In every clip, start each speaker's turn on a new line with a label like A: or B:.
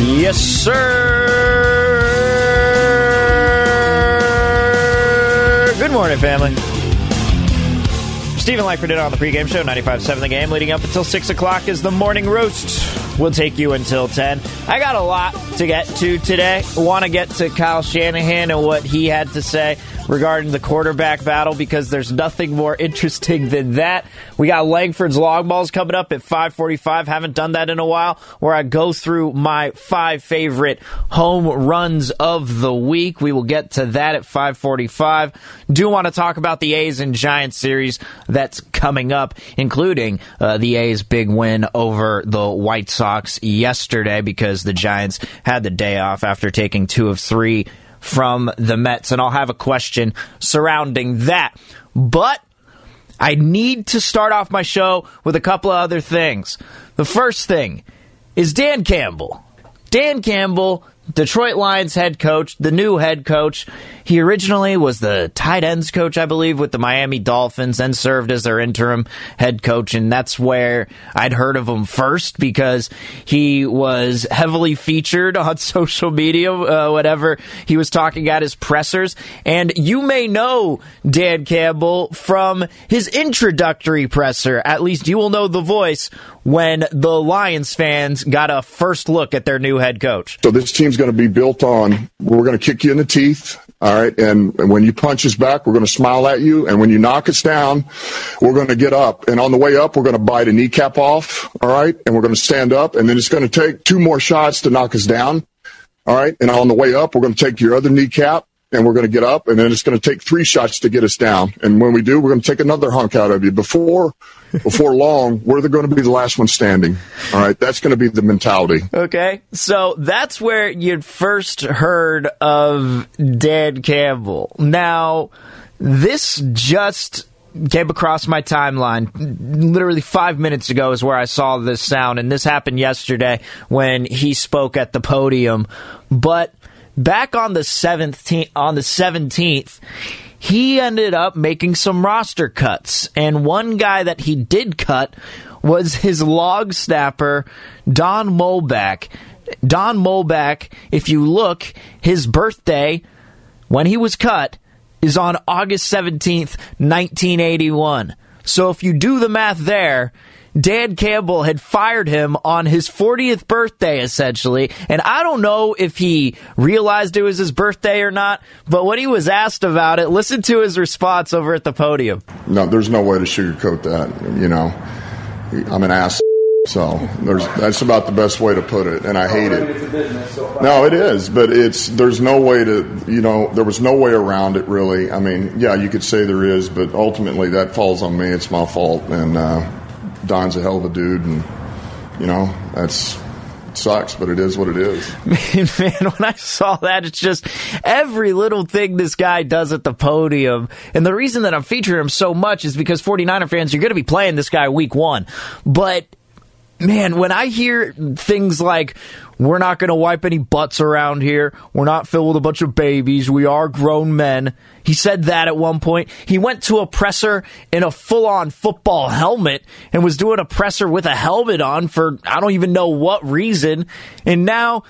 A: Yes, sir. Good morning, family. Steven Langford in on the pregame show, 95.7 The Game. Leading up until 6 o'clock is the morning roast. We'll take you until 10. I got a lot to get to today. want to get to Kyle Shanahan and what he had to say regarding the quarterback battle because there's nothing more interesting than that. We got Langford's long balls coming up at 5:45. Haven't done that in a while. Where I go through my five favorite home runs of the week. We will get to that at 5:45. Do want to talk about the A's and Giants series that's coming up, including uh, the A's big win over the White Sox yesterday because the Giants had the day off after taking two of three from the Mets, and I'll have a question surrounding that. But I need to start off my show with a couple of other things. The first thing is Dan Campbell. Dan Campbell, Detroit Lions head coach, the new head coach. He originally was the tight ends coach, I believe, with the Miami Dolphins, and served as their interim head coach. And that's where I'd heard of him first because he was heavily featured on social media, uh, whatever he was talking at his pressers. And you may know Dan Campbell from his introductory presser. At least you will know the voice when the Lions fans got a first look at their new head coach.
B: So this team's going to be built on, we're going to kick you in the teeth. All right. And, when you punch us back, we're going to smile at you. And when you knock us down, we're going to get up. And on the way up, we're going to bite a kneecap off. All right. And we're going to stand up. And then it's going to take two more shots to knock us down. All right. And on the way up, we're going to take your other kneecap and we're going to get up. And then it's going to take three shots to get us down. And when we do, we're going to take another hunk out of you. Before, before long, we're going to be the last one standing. All right. That's going to be the mentality.
A: Okay. So that's where you'd first heard of Dan Campbell. Now, this just came across my timeline literally five minutes ago is where I saw this sound, and this happened yesterday when he spoke at the podium. But back on the 17th, on the 17th, he ended up making some roster cuts. And one guy that he did cut was his long snapper, Don Muhlbach. Don Muhlbach, if you look, his birthday, when he was cut, is on August 17th, 1981. So if you do the math there, Dan Campbell had fired him on his 40th birthday, essentially. And I don't know if he realized it was his birthday or not, but when he was asked about it, listen to his response over at the podium.
B: No, there's no way to sugarcoat that. You know, I'm an ass. So that's about the best way to put it, and I hate it. No, it is, but it's there's no way to you know there was no way around it really. I mean, yeah, you could say there is, but ultimately that falls on me. It's my fault, and uh, Don's a hell of a dude, and you know that's sucks, but it is what it is.
A: Man, man, when I saw that, it's just every little thing this guy does at the podium. And the reason that I'm featuring him so much is because 49er fans, you're going to be playing this guy week one. But man, when I hear things like, we're not going to wipe any butts around here. We're not filled with a bunch of babies. We are grown men. He said that at one point. He went to a presser in a full on football helmet and was doing a presser with a helmet on for I don't even know what reason. And now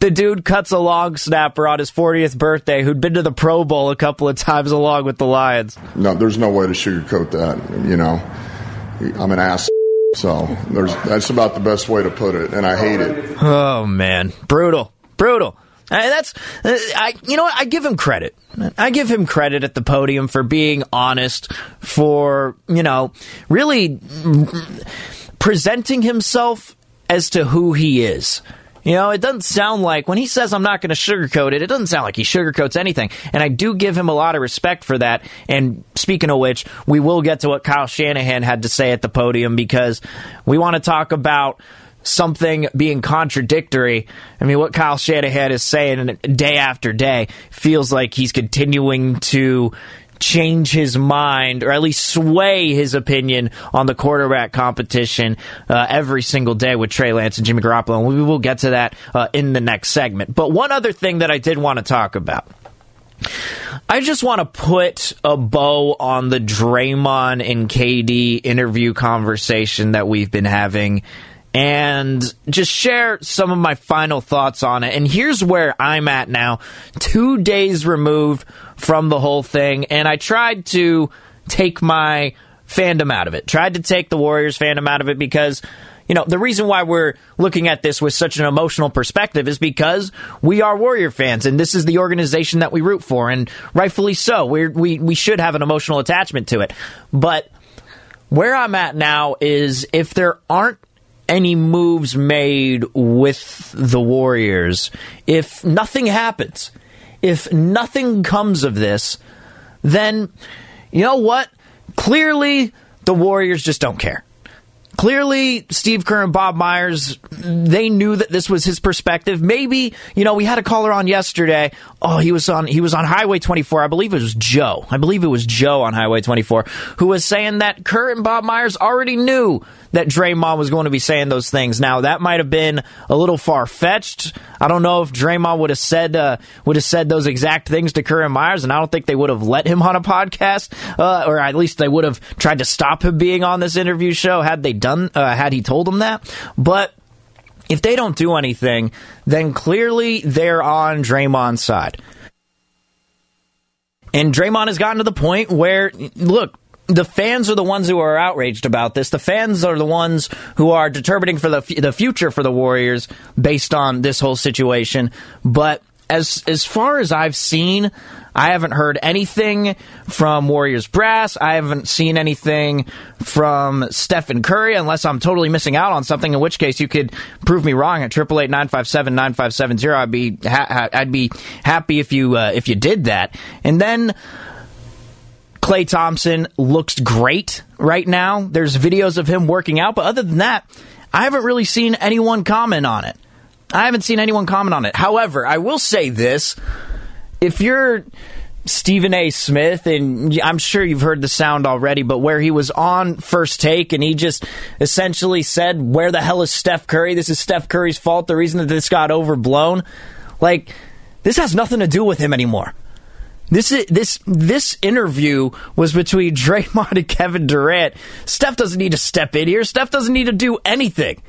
A: the dude cuts a long snapper on his 40th birthday who'd been to the Pro Bowl a couple of times along with the Lions.
B: No, there's no way to sugarcoat that. You know, I'm an ass. So that's about the best way to put it, and I hate it.
A: Oh man, brutal, brutal. Uh, that's uh, I. You know what? I give him credit. I give him credit at the podium for being honest, for you know, really presenting himself as to who he is. You know, it doesn't sound like when he says I'm not going to sugarcoat it, it doesn't sound like he sugarcoats anything. And I do give him a lot of respect for that. And speaking of which, we will get to what Kyle Shanahan had to say at the podium because we want to talk about something being contradictory. I mean, what Kyle Shanahan is saying day after day feels like he's continuing to change his mind or at least sway his opinion on the quarterback competition uh, every single day with Trey Lance and Jimmy Garoppolo. And we will get to that uh, in the next segment. But one other thing that I did want to talk about. I just want to put a bow on the Draymond and KD interview conversation that we've been having and just share some of my final thoughts on it. And here's where I'm at now, two days removed from the whole thing, and I tried to take my fandom out of it. Tried to take the Warriors fandom out of it because you know, the reason why we're looking at this with such an emotional perspective is because we are Warrior fans, and this is the organization that we root for, and rightfully so. we we we should have an emotional attachment to it. But where I'm at now is if there aren't any moves made with the Warriors, if nothing happens, if nothing comes of this, then you know what? Clearly, the Warriors just don't care. Clearly, Steve Kerr and Bob Myers, they knew that this was his perspective. Maybe, you know, we had a caller on yesterday. Oh, he was on he was on Highway 24. I believe it was Joe. I believe it was Joe on Highway 24 who was saying that Kerr and Bob Myers already knew that Draymond was going to be saying those things. Now that might have been a little far fetched. I don't know if Draymond would have said uh, would have said those exact things to Kerr and Myers, and I don't think they would have let him on a podcast, uh, or at least they would have tried to stop him being on this interview show had they done uh, had he told them that. But if they don't do anything, then clearly they're on Draymond's side. And Draymond has gotten to the point where, look, the fans are the ones who are outraged about this. The fans are the ones who are determining for the f- the future for the Warriors based on this whole situation. But as as far as I've seen, I haven't heard anything from Warriors brass. I haven't seen anything from Stephen Curry, unless I'm totally missing out on something. In which case, you could prove me wrong at triple eight nine five seven nine five seven zero. I'd be ha- I'd be happy if you uh, if you did that. And then Klay Thompson looks great right now. There's videos of him working out, but other than that, I haven't really seen anyone comment on it. I haven't seen anyone comment on it. However, I will say this. If you're Stephen A. Smith, and I'm sure you've heard the sound already, but where he was on first take and he just essentially said, Where the hell is Steph Curry? This is Steph Curry's fault. The reason that this got overblown. Like, this has nothing to do with him anymore. This is, this this interview was between Draymond and Kevin Durant. Steph doesn't need to step in here. Steph doesn't need to do anything.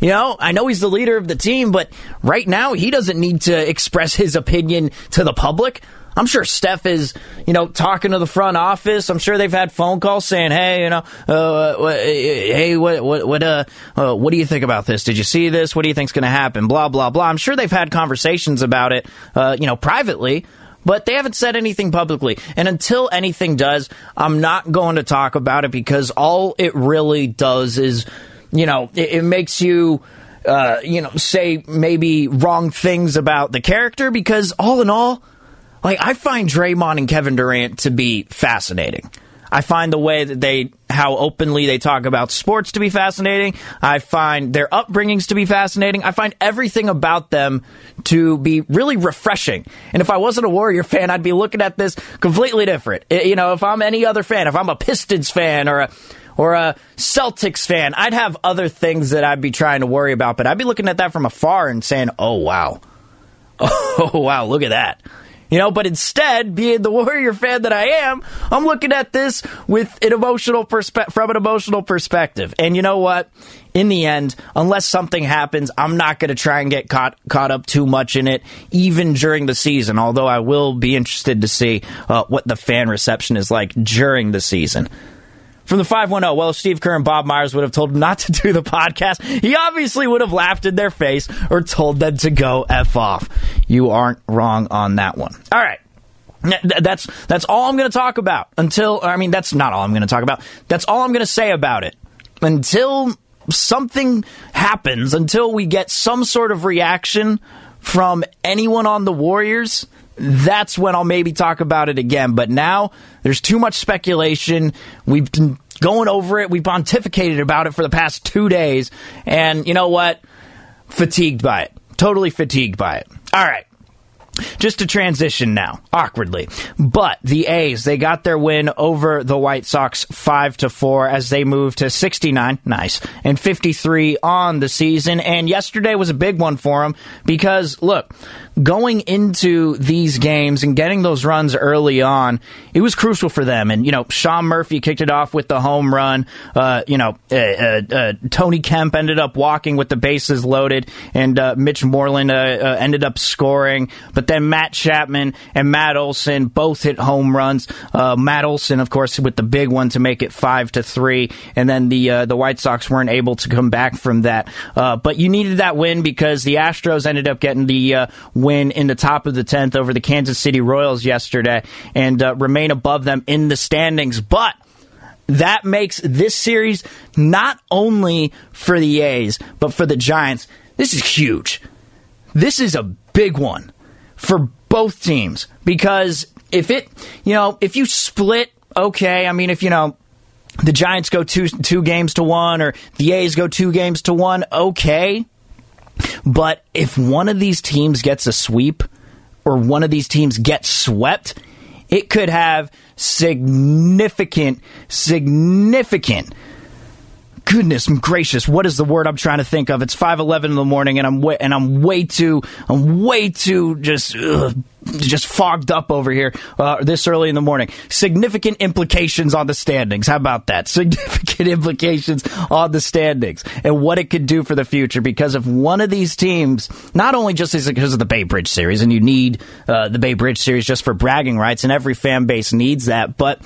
A: You know, I know he's the leader of the team, but right now he doesn't need to express his opinion to the public. I'm sure Steph is, you know, talking to the front office. I'm sure they've had phone calls saying, "Hey, you know, uh, hey, what, what, what, uh, uh, what do you think about this? Did you see this? What do you think's going to happen? Blah, blah, blah." I'm sure they've had conversations about it, uh, you know, privately but they haven't said anything publicly. And until anything does, I'm not going to talk about it because all it really does is, you know, it, it makes you. Uh, you know, say maybe wrong things about the character because all in all, like I find Draymond and Kevin Durant to be fascinating. I find the way that they, how openly they talk about sports to be fascinating. I find their upbringings to be fascinating. I find everything about them to be really refreshing. And if I wasn't a Warrior fan, I'd be looking at this completely different. You know, if I'm any other fan, if I'm a Pistons fan or a, or a Celtics fan, I'd have other things that I'd be trying to worry about, but I'd be looking at that from afar and saying, oh, wow. Oh, wow, look at that. You know, but instead, being the Warrior fan that I am, I'm looking at this with an emotional perspe- from an emotional perspective. And you know what? In the end, unless something happens, I'm not going to try and get caught caught up too much in it, even during the season. Although I will be interested to see uh, what the fan reception is like during the season. From the 510. Well, Steve Kerr and Bob Myers would have told him not to do the podcast, he obviously would have laughed in their face or told them to go F off. You aren't wrong on that one. All right. That's that's all I'm going to talk about until I mean that's not all I'm going to talk about. That's all I'm going to say about it until something happens, until we get some sort of reaction from anyone on the Warriors. That's when I'll maybe talk about it again. But now there's too much speculation. We've been going over it. We've pontificated about it for the past two days. And you know what? Fatigued by it. Totally fatigued by it. All right. Just to transition now, awkwardly. But the A's, they got their win over the White Sox 5 to 4 as they moved to 69, nice, and 53 on the season. And yesterday was a big one for them because look, going into these games and getting those runs early on, it was crucial for them. And, you know, Sean Murphy kicked it off with the home run. Uh, you know, uh, uh, uh Tony Kemp ended up walking with the bases loaded, and uh, Mitch Moreland uh, ended up scoring. But then Matt Chapman and Matt Olson both hit home runs. Matt Olson, of course, with the big one to make it five to three. And then the the White Sox weren't able to come back from that. but you needed that win because the Astros ended up getting the win in the top of the 10th over the Kansas City Royals yesterday and uh, remain above them in the standings. But that makes this series not only for the A's, but for the Giants. This is huge. This is a big one for both teams because if it, you know, if you split, okay, I mean, if, you know, the Giants go two two games to one or the A's go two games to one, okay. But if one of these teams gets a sweep or one of these teams gets swept, it could have significant, significant goodness gracious, what is the word I'm trying to think of? It's 5:11 in the morning, and I'm way, and I'm way too, I'm way too just. Ugh, just fogged up over here uh, this early in the morning. Significant implications on the standings. How about that? Significant implications on the standings and what it could do for the future. Because if one of these teams, not only just because of the Bay Bridge series, and you need uh, the Bay Bridge series just for bragging rights, and every fan base needs that, but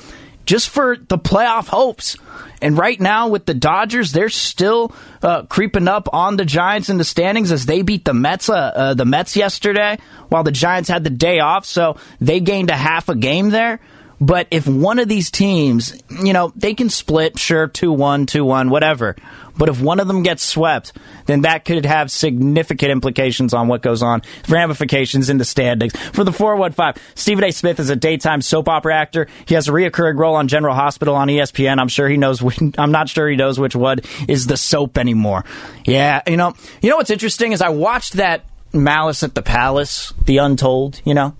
A: just for the playoff hopes. And right now, with the Dodgers, they're still uh, creeping up on the Giants in the standings as they beat the Mets, uh, uh, the Mets yesterday, while the Giants had the day off. So they gained a half a game there. But if one of these teams, you know, they can split, sure, 2 1, 2 1, whatever. But if one of them gets swept, then that could have significant implications on what goes on, ramifications in the standings. For the 415, Stephen A. Smith is a daytime soap opera actor. He has a reoccurring role on General Hospital on ESPN. I'm sure he knows. I'm not sure he knows which one is the soap anymore. Yeah, you know, you know what's interesting is I watched that Malice at the Palace, The Untold. You know,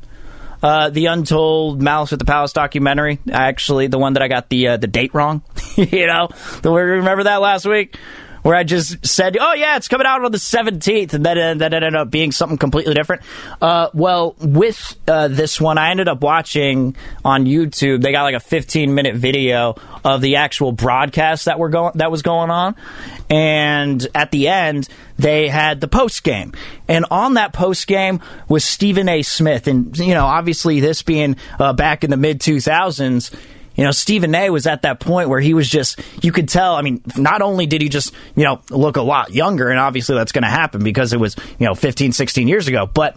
A: uh, the Untold Malice at the Palace documentary. Actually, the one that I got the uh, the date wrong. you know, the, remember that last week where I just said, "Oh yeah, it's coming out on the 17th," and then that ended up being something completely different. Uh, well, with uh, this one, I ended up watching on YouTube. They got like a 15 minute video of the actual broadcast that were going that was going on, and at the end they had the post game, and on that post game was Stephen A. Smith, and you know, obviously this being uh, back in the mid 2000s you know, Stephen A was at that point where he was just, you could tell, I mean, not only did he just, you know, look a lot younger, and obviously that's going to happen because it was, you know, 15, 16 years ago, but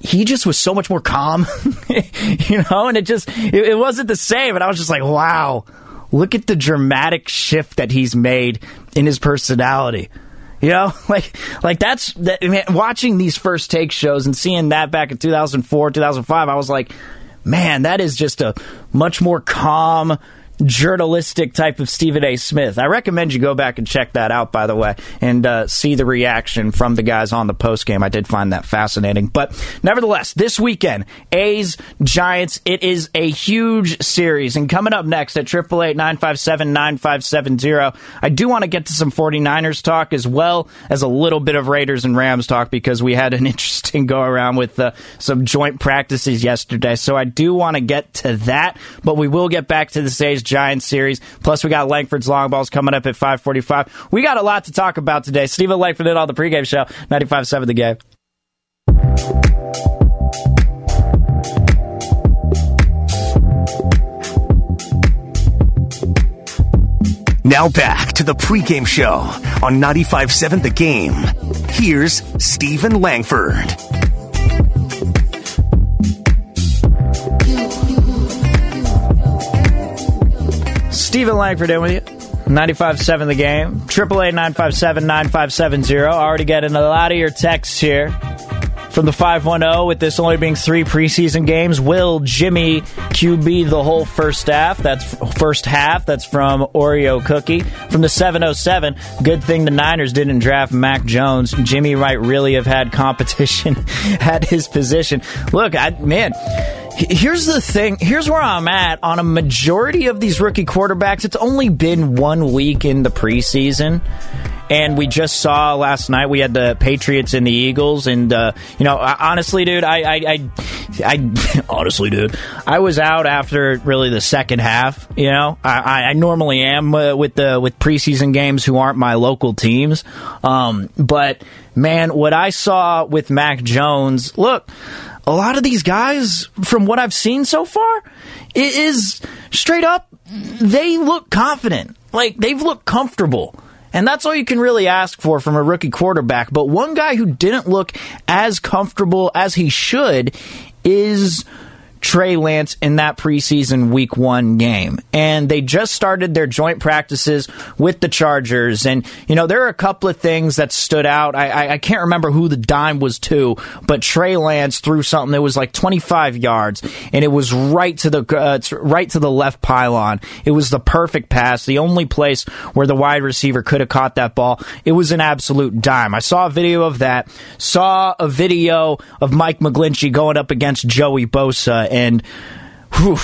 A: he just was so much more calm, you know, and it just, it, it wasn't the same. And I was just like, wow, look at the dramatic shift that he's made in his personality. You know, like like that's that. I mean, watching these first take shows and seeing that back in 2004, 2005, I was like, man, that is just a much more calm, journalistic type of Stephen A. Smith. I recommend you go back and check that out, by the way, and uh, see the reaction from the guys on the post game. I did find that fascinating. But nevertheless, this weekend, A's Giants, it is a huge series. And coming up next at 888 957 9570, I do want to get to some 49ers talk as well as a little bit of Raiders and Rams talk because we had an interesting go around with uh, some joint practices yesterday. So I do want to get to that, but we will get back to the A's Giants series. Plus, we got Langford's long balls coming up at 545. We got a lot to talk about today. Steven Langford did on the pregame show, 95.7 The Game.
C: Now back to the pregame show on 95.7 The Game. Here's Steven Langford.
A: Steven Langford in with you. 95.7 the game. 888-957-9570. Already getting a lot of your texts here from the 510 with this only being three preseason games. Will Jimmy QB the whole first half? That's first half. That's from Oreo Cookie. From the 707, good thing the Niners didn't draft Mac Jones. Jimmy might really have had competition at his position. Look, I, man, Here's the thing. Here's where I'm at on a majority of these rookie quarterbacks. It's only been one week in the preseason. And we just saw last night we had the Patriots and the Eagles, and uh, you know, honestly, dude, I, I, I, I, honestly, dude, I was out after really the second half. You know, I, I normally am uh, with the with preseason games who aren't my local teams, um, but man, what I saw with Mac Jones, look a lot of these guys, from what I've seen so far, it is straight up, they look confident. Like, they've looked comfortable. And that's all you can really ask for from a rookie quarterback. But one guy who didn't look as comfortable as he should is Trey Lance in that preseason week one game. And they just started their joint practices with the Chargers. And, you know, there are a couple of things that stood out. I, I, I can't remember who the dime was to, but Trey Lance threw something that was like 25 yards and it was right to the, uh, right to the left pylon. It was the perfect pass, the only place where the wide receiver could have caught that ball. It was an absolute dime. I saw a video of that, saw a video of Mike McGlinchey going up against Joey Bosa and whew,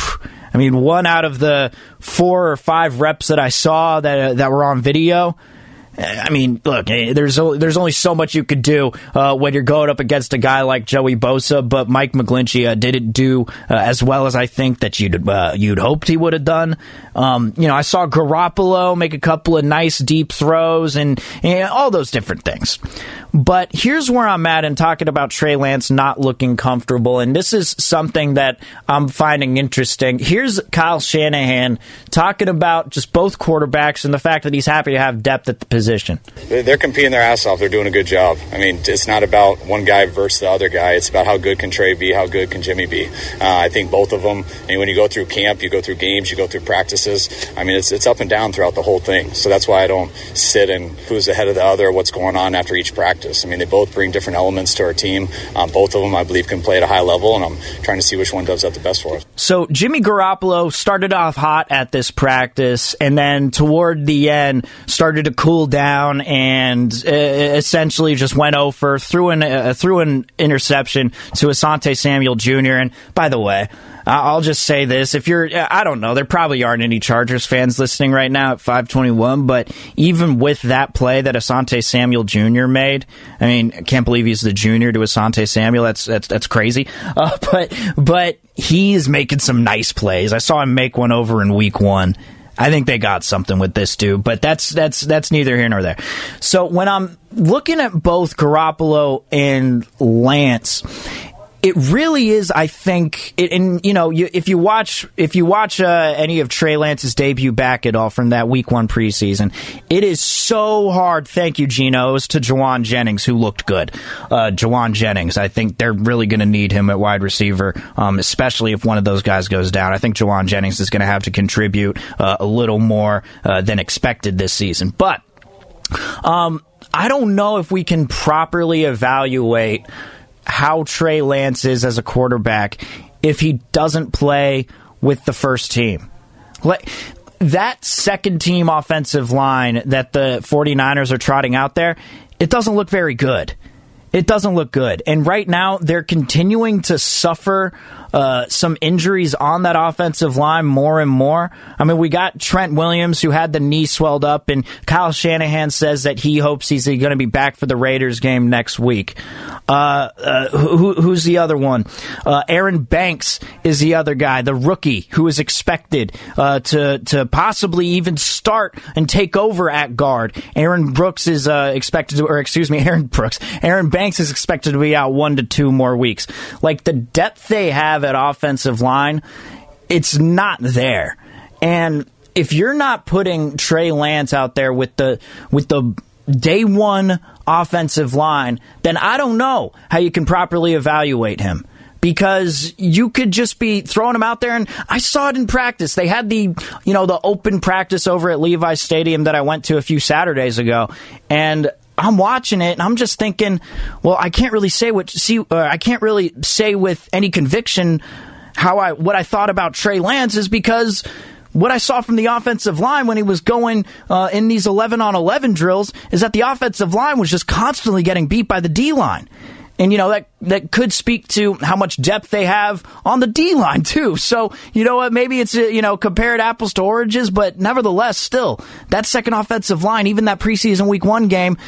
A: I mean, one out of the four or five reps that I saw that that were on video. I mean, look, eh, there's there's only so much you could do uh, when you're going up against a guy like Joey Bosa, but Mike McGlinchey uh, didn't do uh, as well as I think that you'd uh, you'd hoped he would have done. Um, you know, I saw Garoppolo make a couple of nice deep throws and, and all those different things. But here's where I'm at in talking about Trey Lance not looking comfortable, and this is something that I'm finding interesting. Here's Kyle Shanahan talking about just both quarterbacks and the fact that he's happy to have depth at the position.
D: They're competing their ass off. They're doing a good job. I mean, it's not about one guy versus the other guy. It's about how good can Trey be, how good can Jimmy be. Uh, I think both of them. And when you go through camp, you go through games, you go through practices. I mean, it's it's up and down throughout the whole thing. So that's why I don't sit and who's ahead of the other, what's going on after each practice practice. I mean, they both bring different elements to our team. Um, both of them, I believe, can play at a high level, and I'm trying to see which one does that the best for us.
A: So Jimmy Garoppolo started off hot at this practice, and then toward the end started to cool down, and uh, essentially just went over threw an uh, threw an interception to Asante Samuel Jr. And by the way. I'll just say this: if you're, I don't know, there probably aren't any Chargers fans listening right now at 521, but even with that play that Asante Samuel Jr. made, I mean, I can't believe he's the junior to Asante Samuel. That's that's that's crazy. Uh, but but he's making some nice plays. I saw him make one over in week one. I think they got something with this dude, but that's that's that's neither here nor there. So when I'm looking at both Garoppolo and Lance, it really is. I think, it, and you know, you, if you watch if you watch uh, any of Trey Lance's debut back at all from that Week One preseason, it is so hard. Thank you, Geno's to Jauan Jennings, who looked good. Uh, Jauan Jennings, I think they're really going to need him at wide receiver, um, especially if one of those guys goes down. I think Jauan Jennings is going to have to contribute uh, a little more uh, than expected this season, but. Um, I don't know if we can properly evaluate how Trey Lance is as a quarterback if he doesn't play with the first team. Like that second team offensive line that the 49ers are trotting out there, it doesn't look very good. It doesn't look good. And right now, they're continuing to suffer uh, some injuries on that offensive line more and more. I mean, we got Trent Williams who had the knee swelled up, and Kyle Shanahan says that he hopes he's going to be back for the Raiders game next week. Uh, uh, who, who's the other one? Uh, Aaron Banks is the other guy, the rookie who is expected uh, to to possibly even start and take over at guard. Aaron Brooks is expected to, or excuse me, Aaron Brooks. Aaron Banks is expected to be out one to two more weeks. Like the depth they have offensive line, it's not there. And if you're not putting Trey Lance out there with the with the day one offensive line, then I don't know how you can properly evaluate him because you could just be throwing him out there and I saw it in practice. They had the, you know, the open practice over at Levi Stadium that I went to a few Saturdays ago and I'm watching it and I'm just thinking, well, I can't really say what see uh, I can't really say with any conviction how I what I thought about Trey Lance is because what I saw from the offensive line when he was going uh, in these 11 on 11 drills is that the offensive line was just constantly getting beat by the D line. And you know that that could speak to how much depth they have on the D line too. So you know what? Maybe it's uh, you know compared apples to oranges, but nevertheless, still that second offensive line, even that preseason week one game,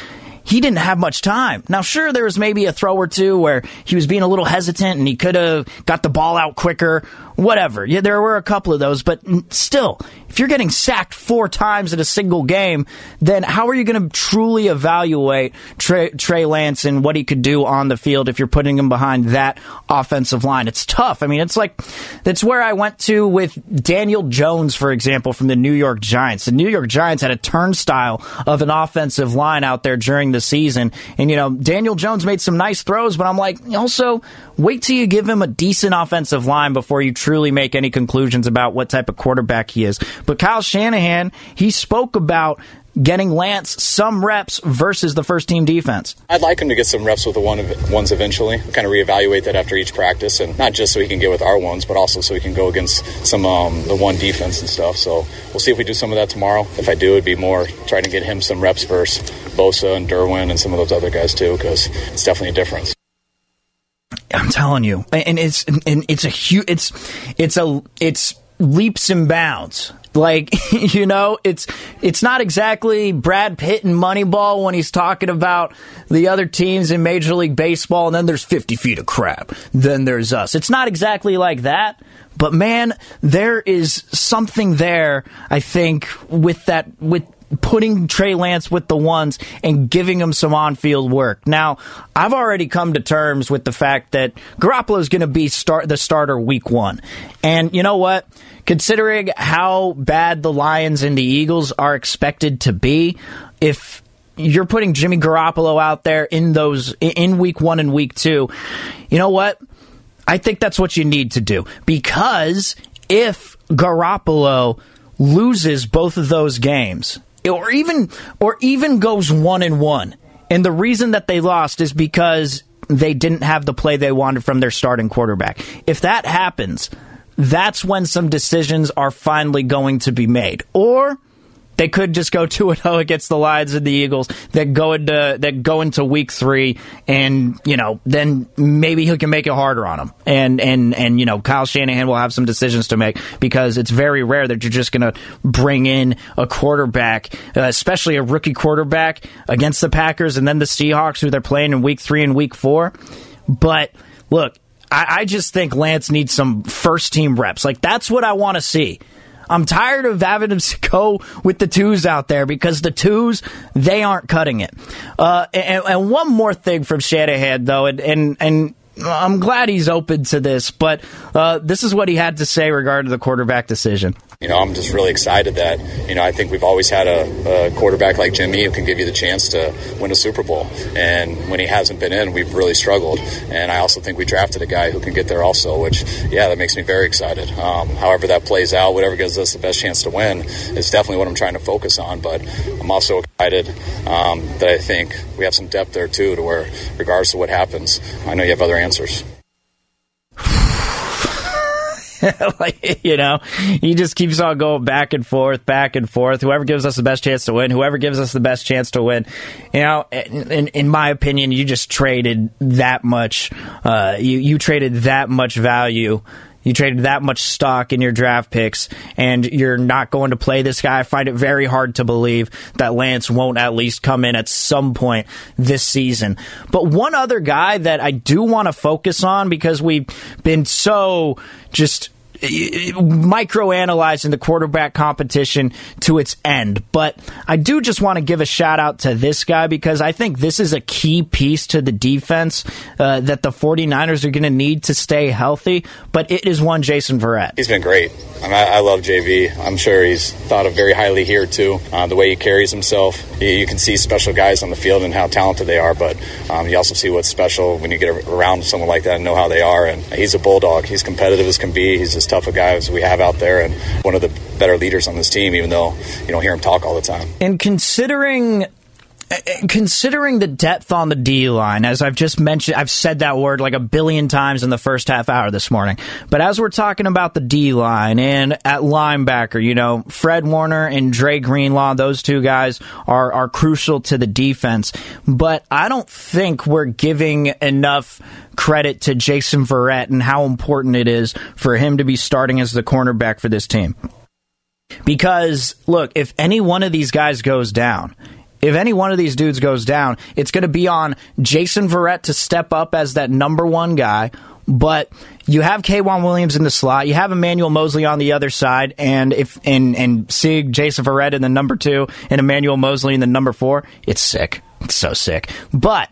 A: he didn't have much time. Now, sure, there was maybe a throw or two where he was being a little hesitant and he could have got the ball out quicker whatever. Yeah, there were a couple of those, but still, if you're getting sacked four times in a single game, then how are you going to truly evaluate Trey, Trey, Lance and what he could do on the field if you're putting him behind that offensive line? It's tough. I mean, it's like that's where I went to with Daniel Jones, for example, from the New York Giants. The New York Giants had a turnstile of an offensive line out there during the season, and you know Daniel Jones made some nice throws, but I'm like, also wait till you give him a decent offensive line before you truly make any conclusions about what type of quarterback he is. But Kyle Shanahan, he spoke about getting Lance some reps versus the first team defense.
D: I'd like him to get some reps with the one ones eventually. Kind of reevaluate that after each practice, and not just so he can get with our ones, but also so he can go against some um, the one defense and stuff. So we'll see if we do some of that tomorrow. If I do, it'd be more trying to get him some reps versus Bosa and Derwin and some of those other guys too, because it's definitely a difference.
A: I'm telling you, and it's and it's a huge, it's it's a it's leaps and bounds. Like you know, it's it's not exactly Brad Pitt and Moneyball when he's talking about the other teams in Major League Baseball, and then there's 50 feet of crap. Then there's us. It's not exactly like that. But man, there is something there. I think with that with putting Trey Lance with the ones and giving him some on field work. Now, I've already come to terms with the fact that Garoppolo is going to be start the starter week one. And you know what? Considering how bad the Lions and the Eagles are expected to be, if you're putting Jimmy Garoppolo out there in those in week one and week two, you know what? I think that's what you need to do because if Garoppolo loses both of those games, or even or even goes one and one. And the reason that they lost is because they didn't have the play they wanted from their starting quarterback. If that happens, that's when some decisions are finally going to be made. Or they could just go two and zero oh against the Lions and the Eagles. That go into that go into week three, and you know then maybe he can make it harder on them. And and and you know Kyle Shanahan will have some decisions to make because it's very rare that you're just going to bring in a quarterback, uh, especially a rookie quarterback against the Packers and then the Seahawks, who they're playing in week three and week four. But look, I just think Lance needs some first team reps. Like that's what I want to see. I'm tired of having to go with the twos out there because the twos they aren't cutting it. Uh, and, and, one more thing from Shanahan though, and and, and I'm glad he's open to this, but uh, this is what he had to say regarding the quarterback decision.
D: You know, I'm just really excited that, you know, I think we've always had a, a, quarterback like Jimmy who can give you the chance to win a Super Bowl. And when he hasn't been in, we've really struggled. And I also think we drafted a guy who can get there also, which, yeah, that makes me very excited. Um, however that plays out, whatever gives us the best chance to win is definitely what I'm trying to focus on. But I'm also excited um, that I think we have some depth there, too, to where, regardless of what happens, I know you have other answers.
A: like, you know, he just keeps on going back and forth, back and forth. Whoever gives us the best chance to win, whoever gives us the best chance to win. You know, in, in my opinion, you just traded that much. Uh, you you traded that much value. You traded that much stock in your draft picks, and you're not going to play this guy. I find it very hard to believe that Lance won't at least come in at some point this season. But one other guy that I do want to focus on because we've been so just microanalyzing the quarterback competition to its end. But I do just want to give a shout out to this guy because I think this is a key piece to the defense uh, that the 49ers are going to need to stay healthy. But it is one Jason Verrett.
D: He's been great. I, mean, I, love JV. I'm sure he's thought of very highly here too. Uh, the way he carries himself, you, can see special guys on the field and how talented they are. But um, you also see what's special when you get around someone like that and know how they are. And he's a bulldog. He's competitive as can be. He's as tough a guy as we have out there, and one of the better leaders on this team. Even though you don't hear him talk all the time.
A: And considering Uh, uh, considering the depth on the D line, as I've just mentioned, I've said that word like a billion times in the first half hour this morning. But as we're talking about the D line and at linebacker, you know, Fred Warner and Dre Greenlaw, those two guys are, are crucial to the defense. But I don't think we're giving enough credit to Jason Verrett and how important it is for him to be starting as the cornerback for this team. Because, look, if any one of these guys goes down, if any one of these dudes goes down, it's going to be on Jason Verrett to step up as that number one guy. But you have K'Waun Williams in the slot, you have Emmanuel Moseley on the other side, and if and and Sig Jason Verrett in the number two and Emmanuel Moseley in the number four, it's sick. It's so sick. But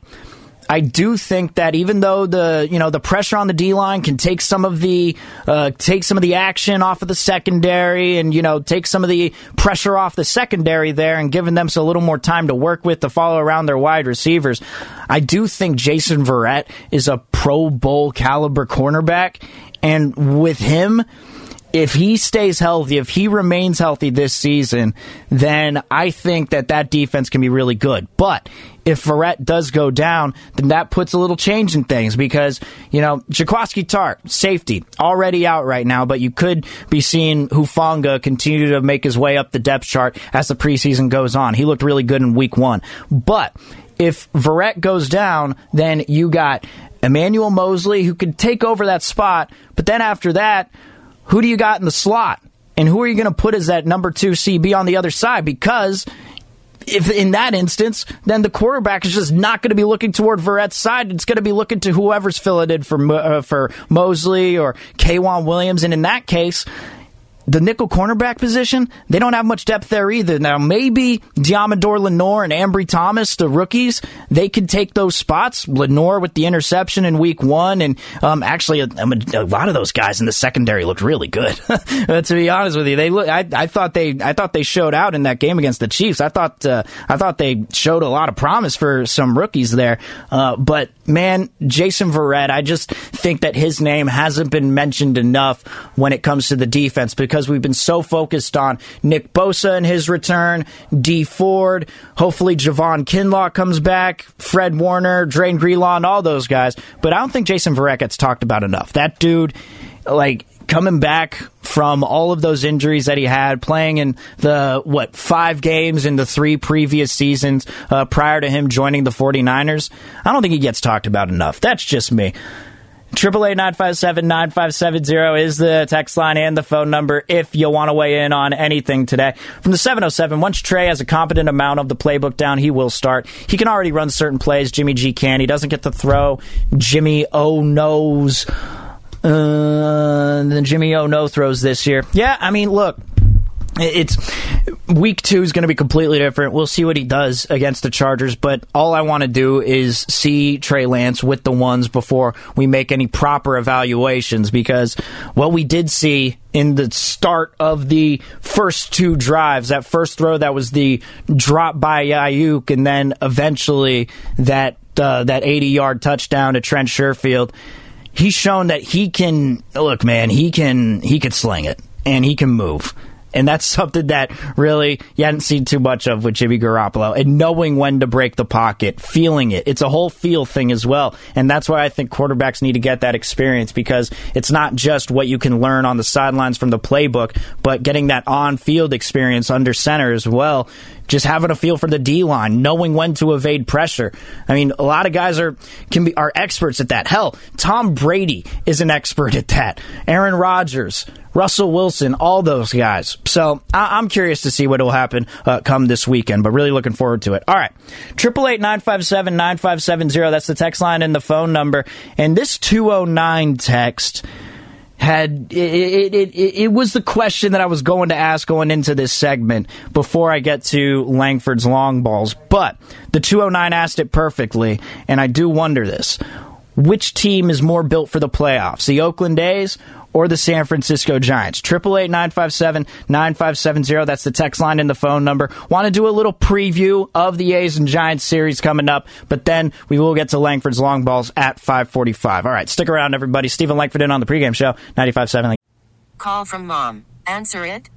A: I do think that even though the you know the pressure on the D line can take some of the uh, take some of the action off of the secondary and you know take some of the pressure off the secondary there and giving them a little more time to work with to follow around their wide receivers, I do think Jason Verrett is a Pro Bowl caliber cornerback, and with him if he stays healthy, if he remains healthy this season, then I think that that defense can be really good. But if Verrett does go down, then that puts a little change in things because, you know, Jaquiski Tartt, safety, already out right now, but you could be seeing Hufanga continue to make his way up the depth chart as the preseason goes on. He looked really good in week one. But if Verrett goes down, then you got Emmanuel Moseley who could take over that spot, but then after that, who do you got in the slot? And who are you going to put as that number two CB on the other side? Because if in that instance, then the quarterback is just not going to be looking toward Verrett's side. It's going to be looking to whoever's filleted for uh, for Moseley or K'Waun Williams. And in that case, the nickel cornerback position, they don't have much depth there either. Now, maybe Deommodore Lenoir and Ambry Thomas, the rookies, they could take those spots. Lenoir with the interception in week one, and um, actually, a, a, lot of those guys in the secondary looked really good. to be honest with you, they look. I, I, thought they, I thought they showed out in that game against the Chiefs. I thought, uh, I thought they showed a lot of promise for some rookies there. Uh, but man, Jason Verrett, I just think that his name hasn't been mentioned enough when it comes to the defense because because we've been so focused on Nick Bosa and his return, Dee Ford, hopefully Javon Kinlaw comes back, Fred Warner, Drain and all those guys. But I don't think Jason Verrett gets talked about enough. That dude, like, coming back from all of those injuries that he had, playing in the, what, five games in the three previous seasons uh, prior to him joining the 49ers, I don't think he gets talked about enough. That's just me. Triple eight nine five seven nine five seven zero is the text line and the phone number if you want to weigh in on anything today. From the 707, once Trey has a competent amount of the playbook down, he will start. He can already run certain plays. Jimmy G can. He doesn't get to throw. Jimmy O knows. Uh, then Jimmy O no throws this year. Yeah, I mean, look, it's week two is going to be completely different. We'll see what he does against the Chargers, but all I want to do is see Trey Lance with the ones before we make any proper evaluations because what we did see in the start of the first two drives, that first throw that was the drop by Aiyuk, and then eventually that uh, that 80 yard touchdown to Trent Sherfield. He's shown that he can look, man. He can he can sling it and he can move. And that's something that really you hadn't seen too much of with Jimmy Garoppolo. And knowing when to break the pocket, feeling it. It's a whole feel thing as well. And that's why I think quarterbacks need to get that experience because it's not just what you can learn on the sidelines from the playbook, but getting that on field experience under center as well just having a feel for the D line, knowing when to evade pressure. I mean, a lot of guys are can be are experts at that. Hell, Tom Brady is an expert at that. Aaron Rodgers, Russell Wilson, all those guys. So I- am curious to see what will happen uh, come this weekend, but really looking forward to it. All right, triple eight nine five seven nine five seven zero. That's the text line and the phone number. And this two oh nine text had it, it, it, it, was the question that I was going to ask going into this segment before I get to Langford's long balls. But the 209 asked it perfectly, and I do wonder this. Which team is more built for the playoffs, the Oakland A's or the San Francisco Giants. 888-957-9570. That's the text line and the phone number. Want to do a little preview of the A's and Giants series coming up, but then we will get to Langford's long balls at 545. All right, stick around, everybody. Steven Langford in on the pregame show, 95.7.
E: Call from mom. Answer it.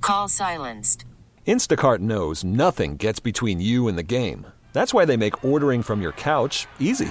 E: Call silenced.
F: Instacart knows nothing gets between you and the game. That's why they make ordering from your couch easy.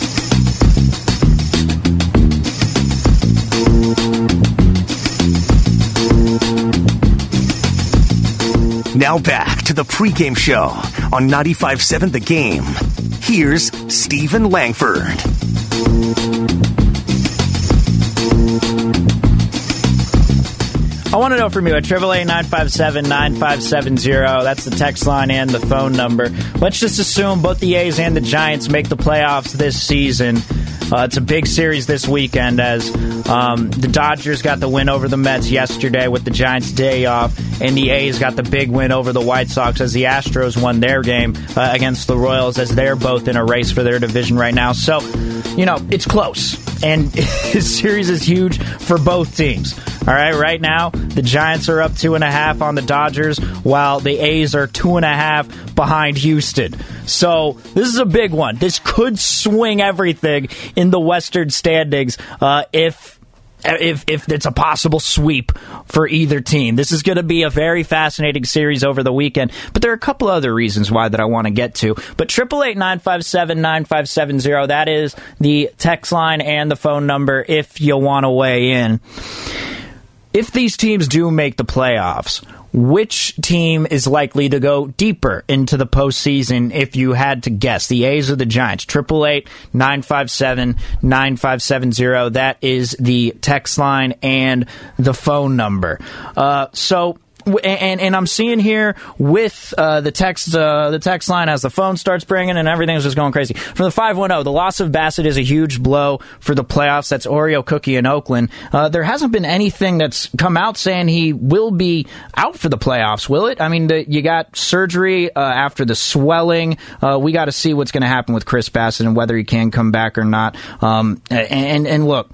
C: Now back to the pregame show on 95.7 The Game. Here's Steven Langford.
A: I want to know from you at AAA 957 9570. That's the text line and the phone number. Let's just assume both the A's and the Giants make the playoffs this season. Uh, it's a big series this weekend as um, the Dodgers got the win over the Mets yesterday with the Giants' day off, and the A's got the big win over the White Sox as the Astros won their game uh, against the Royals as they're both in a race for their division right now. So, you know, it's close, and this series is huge for both teams. All right, right now the Giants are up two and a half on the Dodgers, while the A's are two and a half behind Houston. So this is a big one. This could swing everything in the Western standings uh, if if if it's a possible sweep for either team. This is going to be a very fascinating series over the weekend. But there are a couple other reasons why that I want to get to. But triple eight nine five seven nine five seven zero. That is the text line and the phone number if you want to weigh in if these teams do make the playoffs, which team is likely to go deeper into the postseason if you had to guess? The A's or the Giants? 888 957 9570. That is the text line and the phone number. Uh, so and and I'm seeing here with uh, the text uh, the text line as the phone starts ringing and everything's just going crazy. From the 510, the loss of Bassitt is a huge blow for the playoffs. That's Oreo Cookie in Oakland. Uh, there hasn't been anything that's come out saying he will be out for the playoffs, will it? I mean, the, you got surgery uh, after the swelling. Uh, we got to see what's going to happen with Chris Bassitt and whether he can come back or not. Um, and and look,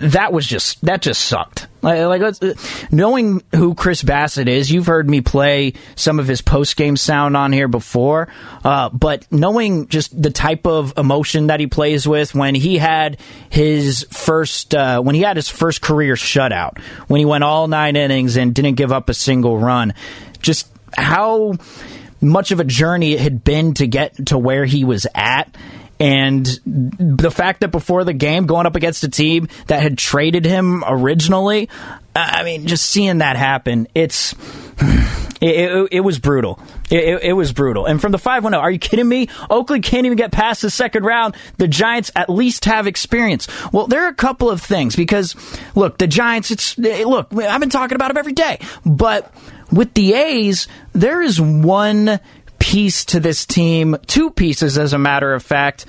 A: that was just that just sucked. Like, like knowing who Chris Bassitt is, you've heard me play some of his post game sound on here before. Uh, but knowing just the type of emotion that he plays with when he had his first uh, when he had his first career shutout, when he went all nine innings and didn't give up a single run, just how much of a journey it had been to get to where he was at and the fact that before the game, going up against a team that had traded him originally, I mean, just seeing that happen, it's. It, it, it, was brutal. It, it, was brutal. And from the 5 1 are you kidding me? Oakland can't even get past the second round. The Giants at least have experience. Well, there are a couple of things because, look, the Giants, it's, eh, look, I've been talking about them every day. But with the A's, there is one piece to this team, two pieces, as a matter of fact,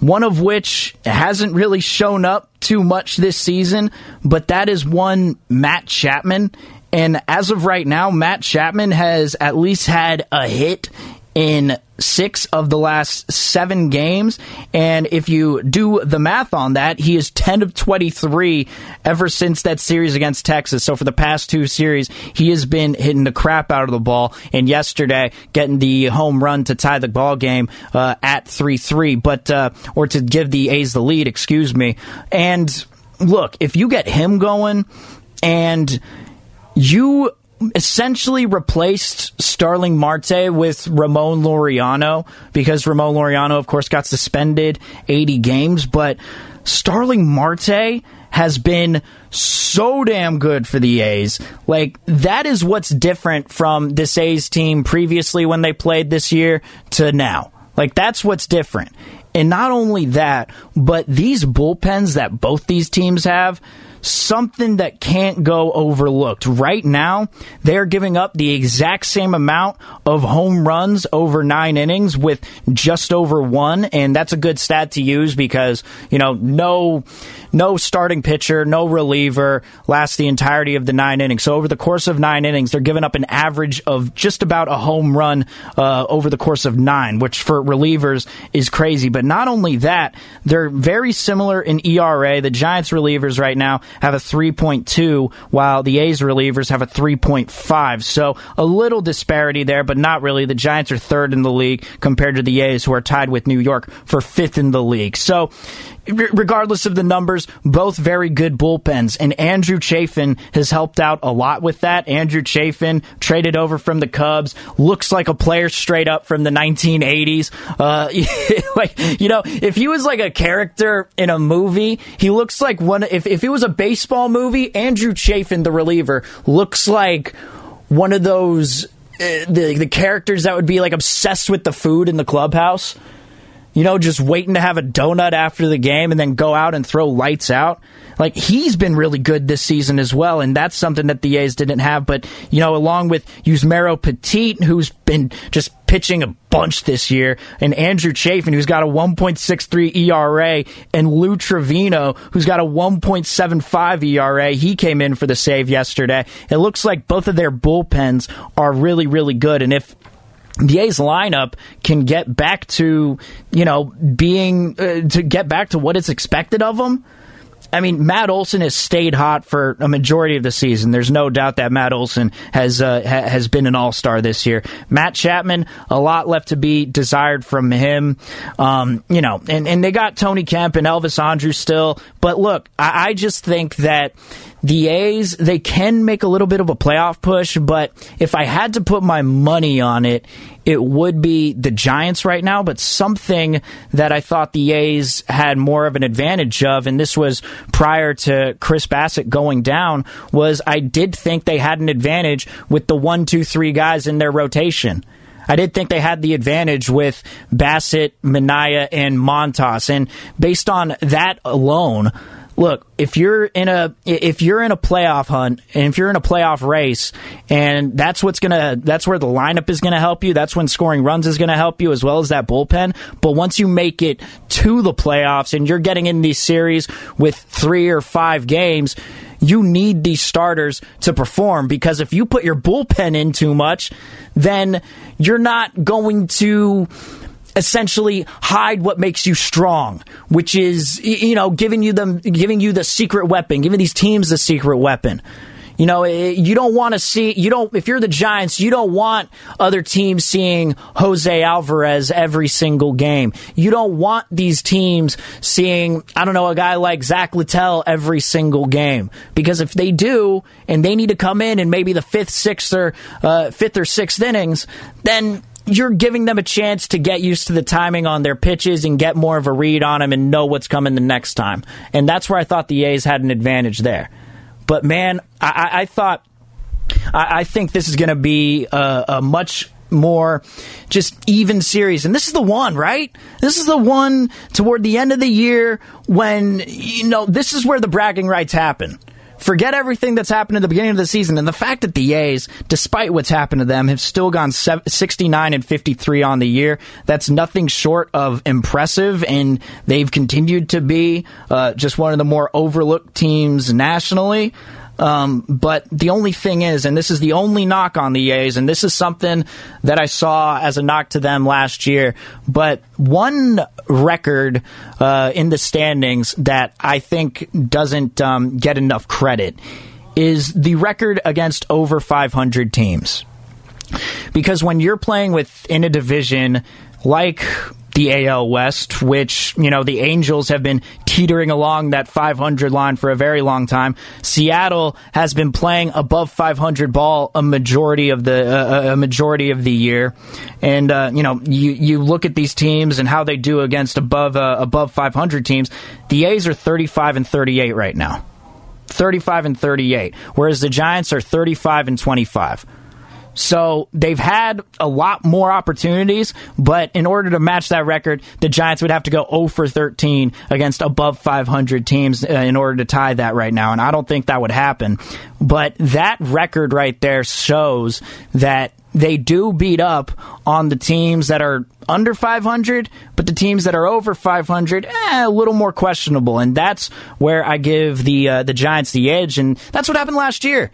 A: one of which hasn't really shown up too much this season, but that is one Matt Chapman. And as of right now, Matt Chapman has at least had a hit in six of the last seven games. And if you do the math on that, he is 10 of 23 ever since that series against Texas. So for the past two series, he has been hitting the crap out of the ball. And yesterday, getting the home run to tie the ball game uh, at 3 3, but, uh, or to give the A's the lead, excuse me. And look, if you get him going and you essentially replaced Starling Marte with Ramon Laureano because Ramon Laureano, of course, got suspended 80 games, but Starling Marte has been so damn good for the A's. Like, that is what's different from this A's team previously when they played this year to now. Like that's what's different. And not only that, but these bullpens that both these teams have, something that can't go overlooked. Right now, they're giving up the exact same amount of home runs over nine innings with just over one, and that's a good stat to use because, you know, no no starting pitcher, no reliever lasts the entirety of the nine innings. So over the course of nine innings, they're giving up an average of just about a home run uh, over the course of nine, which for relievers is crazy. But not only that, they're very similar in ERA. The Giants relievers right now have a 3.2, while the A's relievers have a 3.5. So a little disparity there, but not really. The Giants are third in the league compared to the A's, who are tied with New York for fifth in the league. So regardless of the numbers, both very good bullpens. And Andrew Chafin has helped out a lot with that. Andrew Chafin traded over from the Cubs, looks like a player straight up from the 1980s. Uh, like, you know, if he was like a character in a movie, he looks like one, if, if it was a baseball movie, Andrew Chafin, the reliever, looks like one of those, uh, the, the characters that would be like obsessed with the food in the clubhouse you know, just waiting to have a donut after the game and then go out and throw lights out. Like he's been really good this season as well, and that's something that the A's didn't have. But you know, along with Yusmeiro Petit, who's been just pitching a bunch this year, and Andrew Chafin, who's got a 1.63 ERA, and Lou Trivino, who's got a 1.75 ERA. He came in for the save yesterday. It looks like both of their bullpens are really, really good, and if the A's lineup can get back to, you know, being, uh, to get back to what is expected of them. I mean, Matt Olson has stayed hot for a majority of the season. There's no doubt that Matt Olson has uh, ha- has been an all star this year. Matt Chapman, a lot left to be desired from him. Um, you know, and, and they got Tony Kemp and Elvis Andrus still. But look, I, I just think that the A's, they can make a little bit of a playoff push, but if I had to put my money on it, it would be the Giants right now, but something that I thought the A's had more of an advantage of, and this was prior to Chris Bassitt going down, was I did think they had an advantage with the one, two, three guys in their rotation. I did think they had the advantage with Bassitt, Manaea, and Montas. And based on that alone, look, if you're in a if you're in a playoff hunt and if you're in a playoff race and that's what's gonna that's where the lineup is gonna help you, that's when scoring runs is gonna help you as well as that bullpen. But once you make it to the playoffs and you're getting in these series with three or five games, you need these starters to perform because if you put your bullpen in too much, then you're not going to essentially hide what makes you strong, which is you know giving you them giving you the secret weapon, giving these teams the secret weapon. You know, eh, you don't want to see, you don't, if you're the Giants, you don't want other teams seeing Jose Alvarez every single game. You don't want these teams seeing, I don't know, a guy like Zach Littell every single game. Because if they do, and they need to come in in maybe the fifth, sixth, or, uh, fifth or sixth innings, then you're giving them a chance to get used to the timing on their pitches and get more of a read on them and know what's coming the next time. And that's where I thought the A's had an advantage there. But man, I, I thought, I, I, think this is going to be a, a much more just even series. And this is the one, right? This is the one toward the end of the year when, you know, this is where the bragging rights happen. Forget everything that's happened at the beginning of the season, and the fact that the A's, despite what's happened to them, have still gone 69 and 53 on the year. That's nothing short of impressive, and they've continued to be uh, just one of the more overlooked teams nationally. Um, but the only thing is, and this is the only knock on the A's, and this is something that I saw as a knock to them last year. But one record uh, in the standings that I think doesn't um, get enough credit is the record against over 500 teams. Because when you're playing within a division like the AL West, which, you know, the Angels have been teetering along that 500 line for a very long time. Seattle has been playing above 500 ball a majority of the uh, a majority of the year. And uh, you know, you you look at these teams and how they do against above uh, above 500 teams. The A's are 35 and 38 right now. 35 and 38, whereas the Giants are 35 and 25. So they've had a lot more opportunities, but in order to match that record, the Giants would have to go 0 for 13 against above 500 teams uh, in order to tie that right now. And I don't think that would happen. But that record right there shows that they do beat up on the teams that are under 500, but the teams that are over 500, eh, a little more questionable. And that's where I give the uh, the Giants the edge. And that's what happened last year.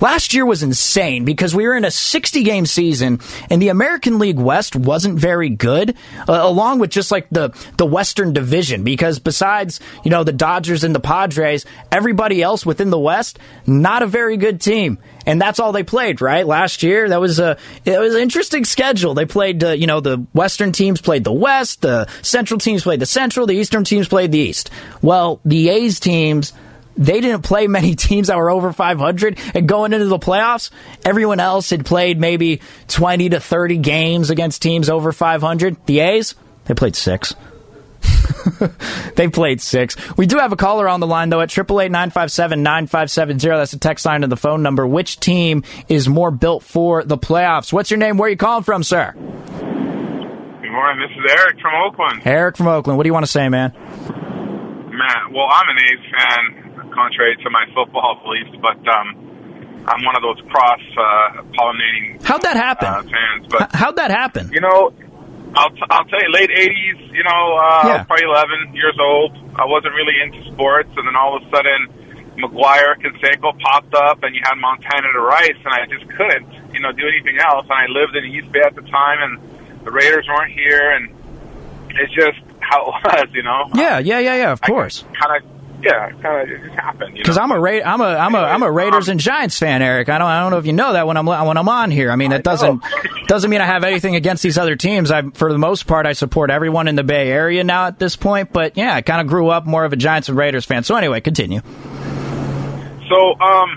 A: Last year was insane because we were in a 60 game season and the American League West wasn't very good, uh, along with just like the, the Western Division. Because besides, you know, the Dodgers and the Padres, everybody else within the West, not a very good team. And that's all they played, right? Last year, that was a it was an interesting schedule. They played, uh, you know, the Western teams played the West, the Central teams played the Central, the Eastern teams played the East. Well, the A's teams they didn't play many teams that were over 500 and going into the playoffs everyone else had played maybe 20 to 30 games against teams over 500 the a's they played six they played six. We do have a caller on the line, though, at 888-957-9570. That's a text line to the phone number. Which team is more built for the playoffs? What's your name? Where are you calling from, sir?
G: Good morning. This is Eric from Oakland.
A: Eric from Oakland. What do you want to say, man?
G: Man, well, I'm an A's fan contrary to my football beliefs, but um, I'm one of those cross uh, pollinating.
A: How'd that happen?
G: Uh, fans, but
A: how'd that happen?
G: You know, I'll t- I'll tell you, late '80s. You know, uh, yeah. I was probably 11 years old. I wasn't really into sports, and then all of a sudden, McGwire, Canseco popped up, and you had Montana to Rice, and I just couldn't, you know, do anything else. And I lived in East Bay at the time, and the Raiders weren't here, and it's just how it was, you know.
A: Yeah, yeah, yeah, yeah. Of course.
G: Kind of yeah, kind of just happened.
A: Because I'm a Ra- I'm a I'm a I'm a Raiders um, and Giants fan, Eric. I don't I don't know if you know that when I'm when I'm on here. I mean, it doesn't doesn't mean I have anything against these other teams. I for the most part I support everyone in the Bay Area now at this point. But yeah, I kind of grew up more of a Giants and Raiders fan. So anyway, continue.
G: So, um,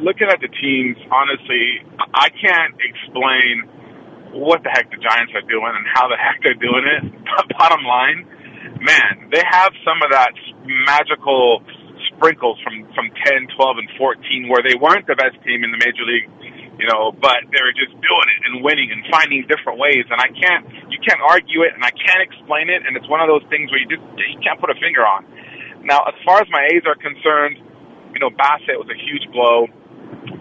G: looking at the teams, honestly, I can't explain what the heck the Giants are doing and how the heck they're doing it. Bottom line, man, they have some of that magical sprinkles from from 10, 12, and 14 where they weren't the best team in the major league, you know, but they were just doing it and winning and finding different ways. And I can't, you can't argue it, and I can't explain it. And it's one of those things where you just you can't put a finger on. Now, as far as my A's are concerned, you know, Bassitt was a huge blow.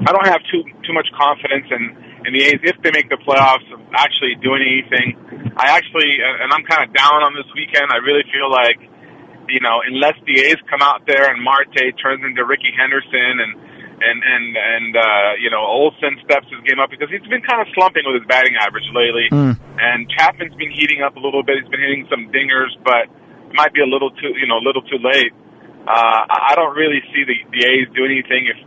G: I don't have too too much confidence in in the A's if they make the playoffs of actually doing anything. I actually, and I'm kind of down on this weekend. I really feel like, you know, unless the A's come out there and Marte turns into Rickey Henderson and and and and uh, you know Olson steps his game up because he's been kind of slumping with his batting average lately, mm. and Chapman's been heating up a little bit. He's been hitting some dingers, but it might be a little too you know a little too late. Uh, I don't really see the the A's do anything if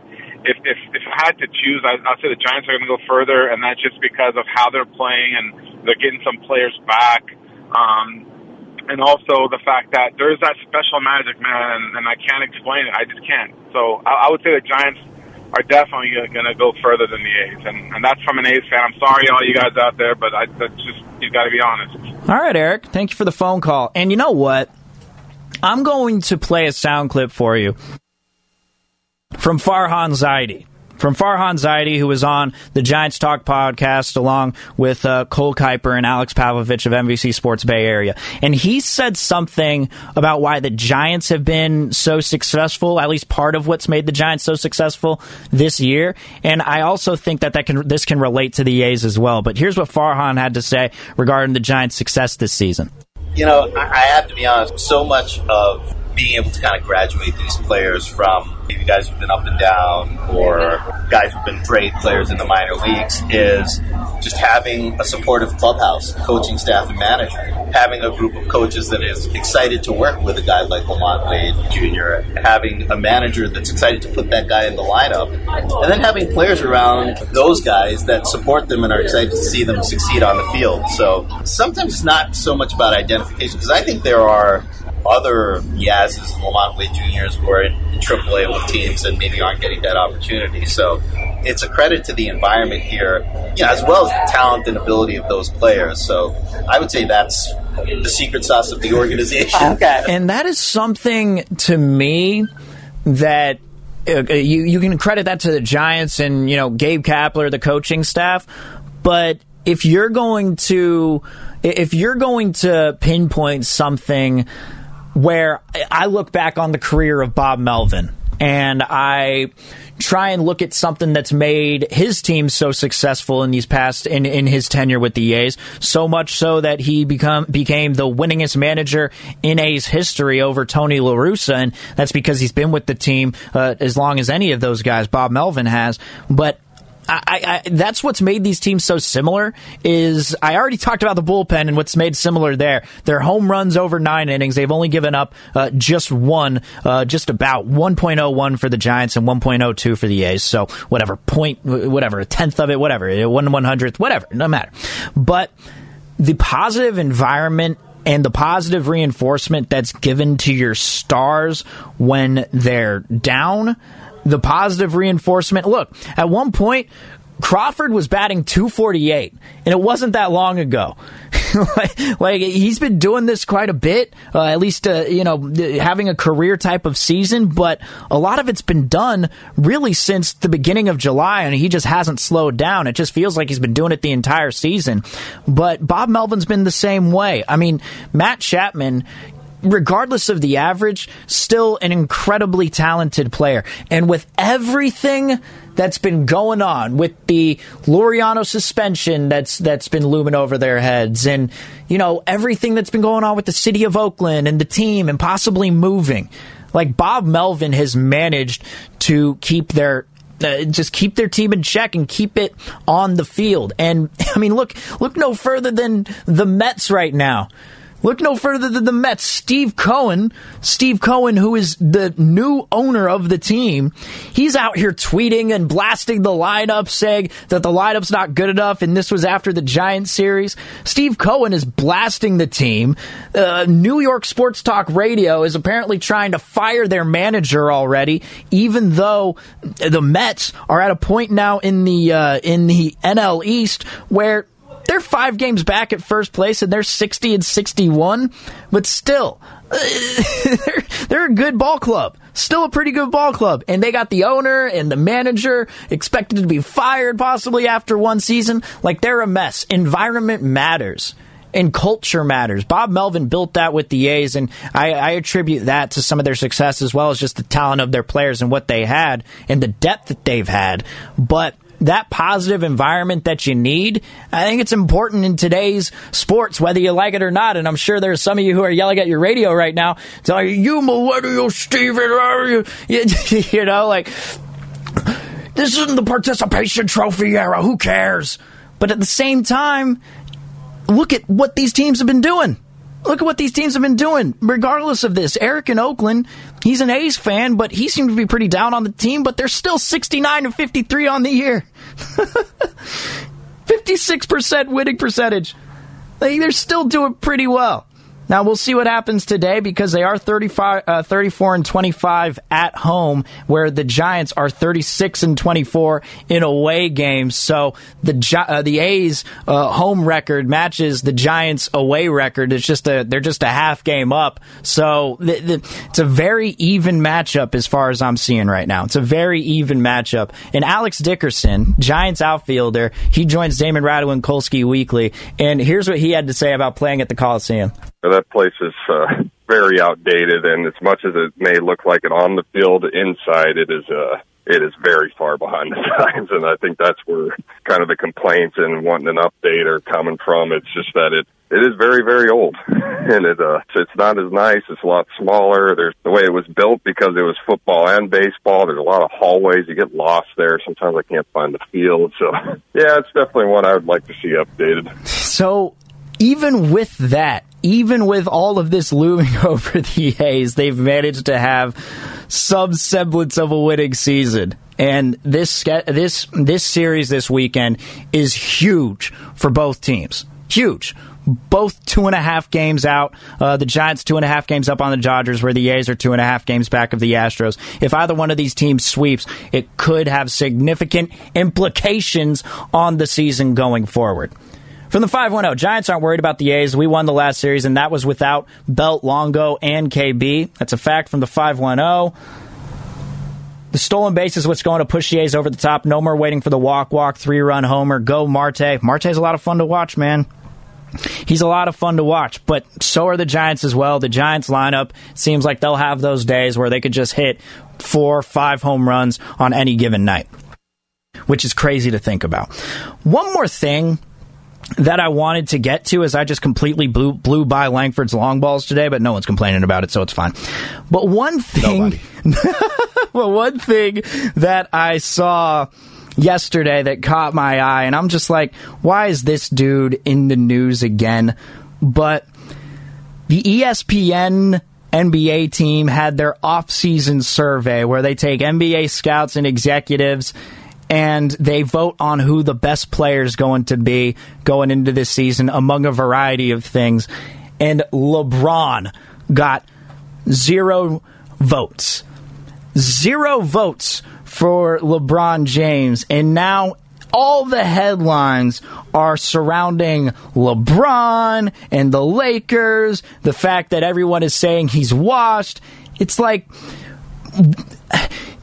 G: if if if I had to choose, I, I'd say the Giants are going to go further, and that's just because of how they're playing and they're getting some players back, um, and also the fact that there's that special magic, man, and, and I can't explain it. I just can't. So I, I would say the Giants are definitely going to go further than the A's, and, and that's from an A's fan. I'm sorry, all you guys out there, but I that's just you've got to be honest.
A: All right, Eric. Thank you for the phone call. And you know what? I'm going to play a sound clip for you from Farhan Zaidi. From Farhan Zaidi, who was on the Giants Talk podcast along with uh, Cole Kuiper and Alex Pavlovic of NBC Sports Bay Area. And he said something about why the Giants have been so successful, at least part of what's made the Giants so successful this year. And I also think that, that can, this can relate to the A's as well. But here's what Farhan had to say regarding the Giants' success this season.
H: You know, I have to be honest, so much of being able to kind of graduate these players from maybe guys who've been up and down or guys who've been great players in the minor leagues is just having a supportive clubhouse, coaching staff, and manager. Having a group of coaches that is excited to work with a guy like LaMonte Wade Jr., having a manager that's excited to put that guy in the lineup, and then having players around those guys that support them and are excited to see them succeed on the field. So sometimes it's not so much about identification because I think there are other Yaz's and LaMonte Wade Juniors who are in, in AAA with teams and maybe aren't getting that opportunity. So it's a credit to the environment here, you know, as well as the talent and ability of those players. So I would say that's the secret sauce of the organization.
A: okay. And that is something to me that uh, you you can credit that to the Giants and you know Gabe Kapler, the coaching staff, but if you're going to if you're going to pinpoint something where I look back on the career of Bob Melvin and I try and look at something that's made his team so successful in these past in, in his tenure with the A's, so much so that he become became the winningest manager in A's history over Tony La Russa, and that's because he's been with the team uh, as long as any of those guys Bob Melvin has. But I, I, that's what's made these teams so similar. Is I already talked about the bullpen and what's made similar there. Their home runs over nine innings. They've only given up uh, just one, uh, just about 1.01 for the Giants and 1.02 for the A's. So whatever point, whatever a tenth of it, whatever one one hundredth, whatever, no matter. But the positive environment and the positive reinforcement that's given to your stars when they're down the positive reinforcement. Look, at one point, Crawford was batting 248, and it wasn't that long ago. like, like, he's been doing this quite a bit, uh, at least uh, you know having a career type of season. But a lot of it's been done really since the beginning of July, and he just hasn't slowed down. It just feels like he's been doing it the entire season. But Bob Melvin's been the same way. I mean, Matt Chapman, regardless of the average, still an incredibly talented player. And with everything that's been going on with the Laureano suspension that's that's been looming over their heads and you know everything that's been going on with the city of Oakland and the team and possibly moving like Bob Melvin has managed to keep their uh, just keep their team in check and keep it on the field. And I mean, look, look no further than the Mets right now. Look no further than the Mets. Steve Cohen, Steve Cohen, who is the new owner of the team, he's out here tweeting and blasting the lineup, saying that the lineup's not good enough, and this was after the Giants series. Steve Cohen is blasting the team. Uh, New York Sports Talk Radio is apparently trying to fire their manager already, even though the Mets are at a point now in the uh, in the NL East where they're five games back at first place and they're 60 and 61, but still, they're, they're a good ball club. Still a pretty good ball club. And they got the owner and the manager expected to be fired possibly after one season. Like they're a mess. Environment matters and culture matters. Bob Melvin built that with the A's, and I, I, attribute that to some of their success as well as just the talent of their players and what they had and the depth that they've had. But that positive environment that you need. I think it's important in today's sports, whether you like it or not. And I'm sure there's some of you who are yelling at your radio right now, telling you, you millennial Steven, are you? you know, like, this isn't the participation trophy era. Who cares? But at the same time, look at what these teams have been doing. Look at what these teams have been doing, regardless of this. Eric in Oakland, he's an A's fan, but he seemed to be pretty down on the team, but they're still 69 and 53 on the year. 56% winning percentage. They're still doing pretty well. Now we'll see what happens today because they are 35, uh, 34 and 25 at home, where the Giants are 36 and 24 in away games. So the uh, the A's uh, home record matches the Giants away record. It's just a they're just a half game up. So it's a very even matchup as far as I'm seeing right now. It's a very even matchup. And Alex Dickerson, Giants outfielder, he joins Damon Ratto and Kolsky weekly, and here's what he had to say about playing at the Coliseum
I: that place is uh, very outdated, and as much as it may look like it on the field, inside it is uh, it is very far behind the times, and I think that's where kind of the complaints and wanting an update are coming from. It's just that it it is very very old, and it uh it's not as nice. It's a lot smaller. There's the way it was built because it was football and baseball. There's a lot of hallways. You get lost there. Sometimes I can't find the field. So yeah, it's definitely one I would like to see updated.
A: So even with that, even with all of this looming over the A's, they've managed to have some semblance of a winning season. And this this this series this weekend is huge for both teams. Huge. Both two and a half games out. Uh, the Giants two and a half games up on the Dodgers, where the A's are two and a half games back of the Astros. If either one of these teams sweeps, it could have significant implications on the season going forward. From the 510, Giants aren't worried about the A's. We won the last series, and that was without Belt, Longo, and KB. That's a fact from the 510. The stolen base is what's going to push the A's over the top. No more waiting for the walk, walk, three run homer. Go Marte. Marte's a lot of fun to watch, man. He's a lot of fun to watch, but so are the Giants as well. The Giants lineup seems like they'll have those days where they could just hit four, five home runs on any given night, which is crazy to think about. One more thing that I wanted to get to is I just completely blew, blew by Langford's long balls today, but no one's complaining about it, so it's fine. But one thing, but one thing that I saw yesterday that caught my eye, and I'm just like, why is this dude in the news again? But the ESPN NBA team had their off-season survey where they take NBA scouts and executives and they vote on who the best player is going to be going into this season among a variety of things. And LeBron got zero votes. Zero votes for LeBron James. And now all the headlines are surrounding LeBron and the Lakers, the fact that everyone is saying he's washed. It's like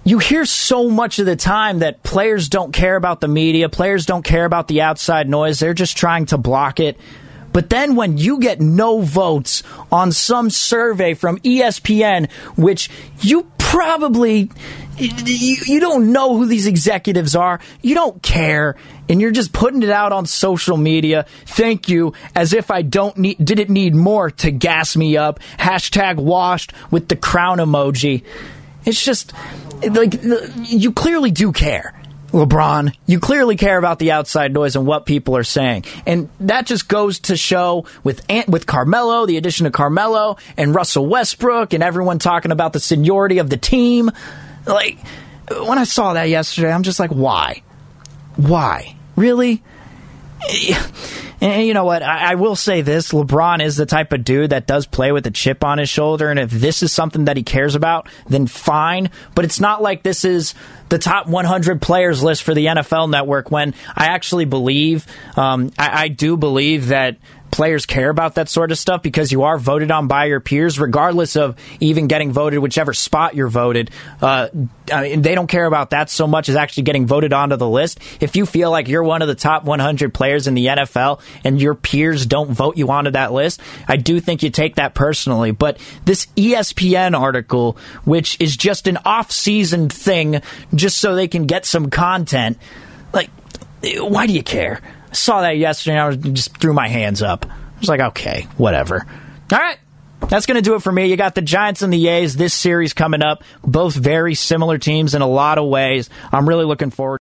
A: you hear so much of the time that players don't care about the media, players don't care about the outside noise, they're just trying to block it. But then when you get no votes on some survey from ESPN, which you probably you don't know who these executives are, you don't care, and you're just putting it out on social media. Thank you, as if I don't need didn't need more to gas me up. Hashtag washed with the crown emoji. It's just like you clearly do care. LeBron, you clearly care about the outside noise and what people are saying. And that just goes to show with Ant, with Carmelo, the addition of Carmelo and Russell Westbrook and everyone talking about the seniority of the team. Like when I saw that yesterday, I'm just like, why? Why? Really? And you know what? I, I, will say this LeBron is the type of dude that does play with a chip on his shoulder. And if this is something that he cares about, then fine. But it's not like this is the top 100 players list for the NFL network when I actually believe, um, I, I do believe that players care about that sort of stuff because you are voted on by your peers, regardless of even getting voted whichever spot you're voted. Uh, I mean, they don't care about that so much as actually getting voted onto the list. If you feel like you're one of the top 100 players in the NFL and your peers don't vote you onto that list, I do think you take that personally. But this ESPN article, which is just an off-season thing, just so they can get some content, like, why do you care? Saw that yesterday and I was just threw my hands up. I was like, okay, whatever. All right. That's going to do it for me. You got the Giants and the A's this series coming up. Both very similar teams in a lot of ways. I'm really looking forward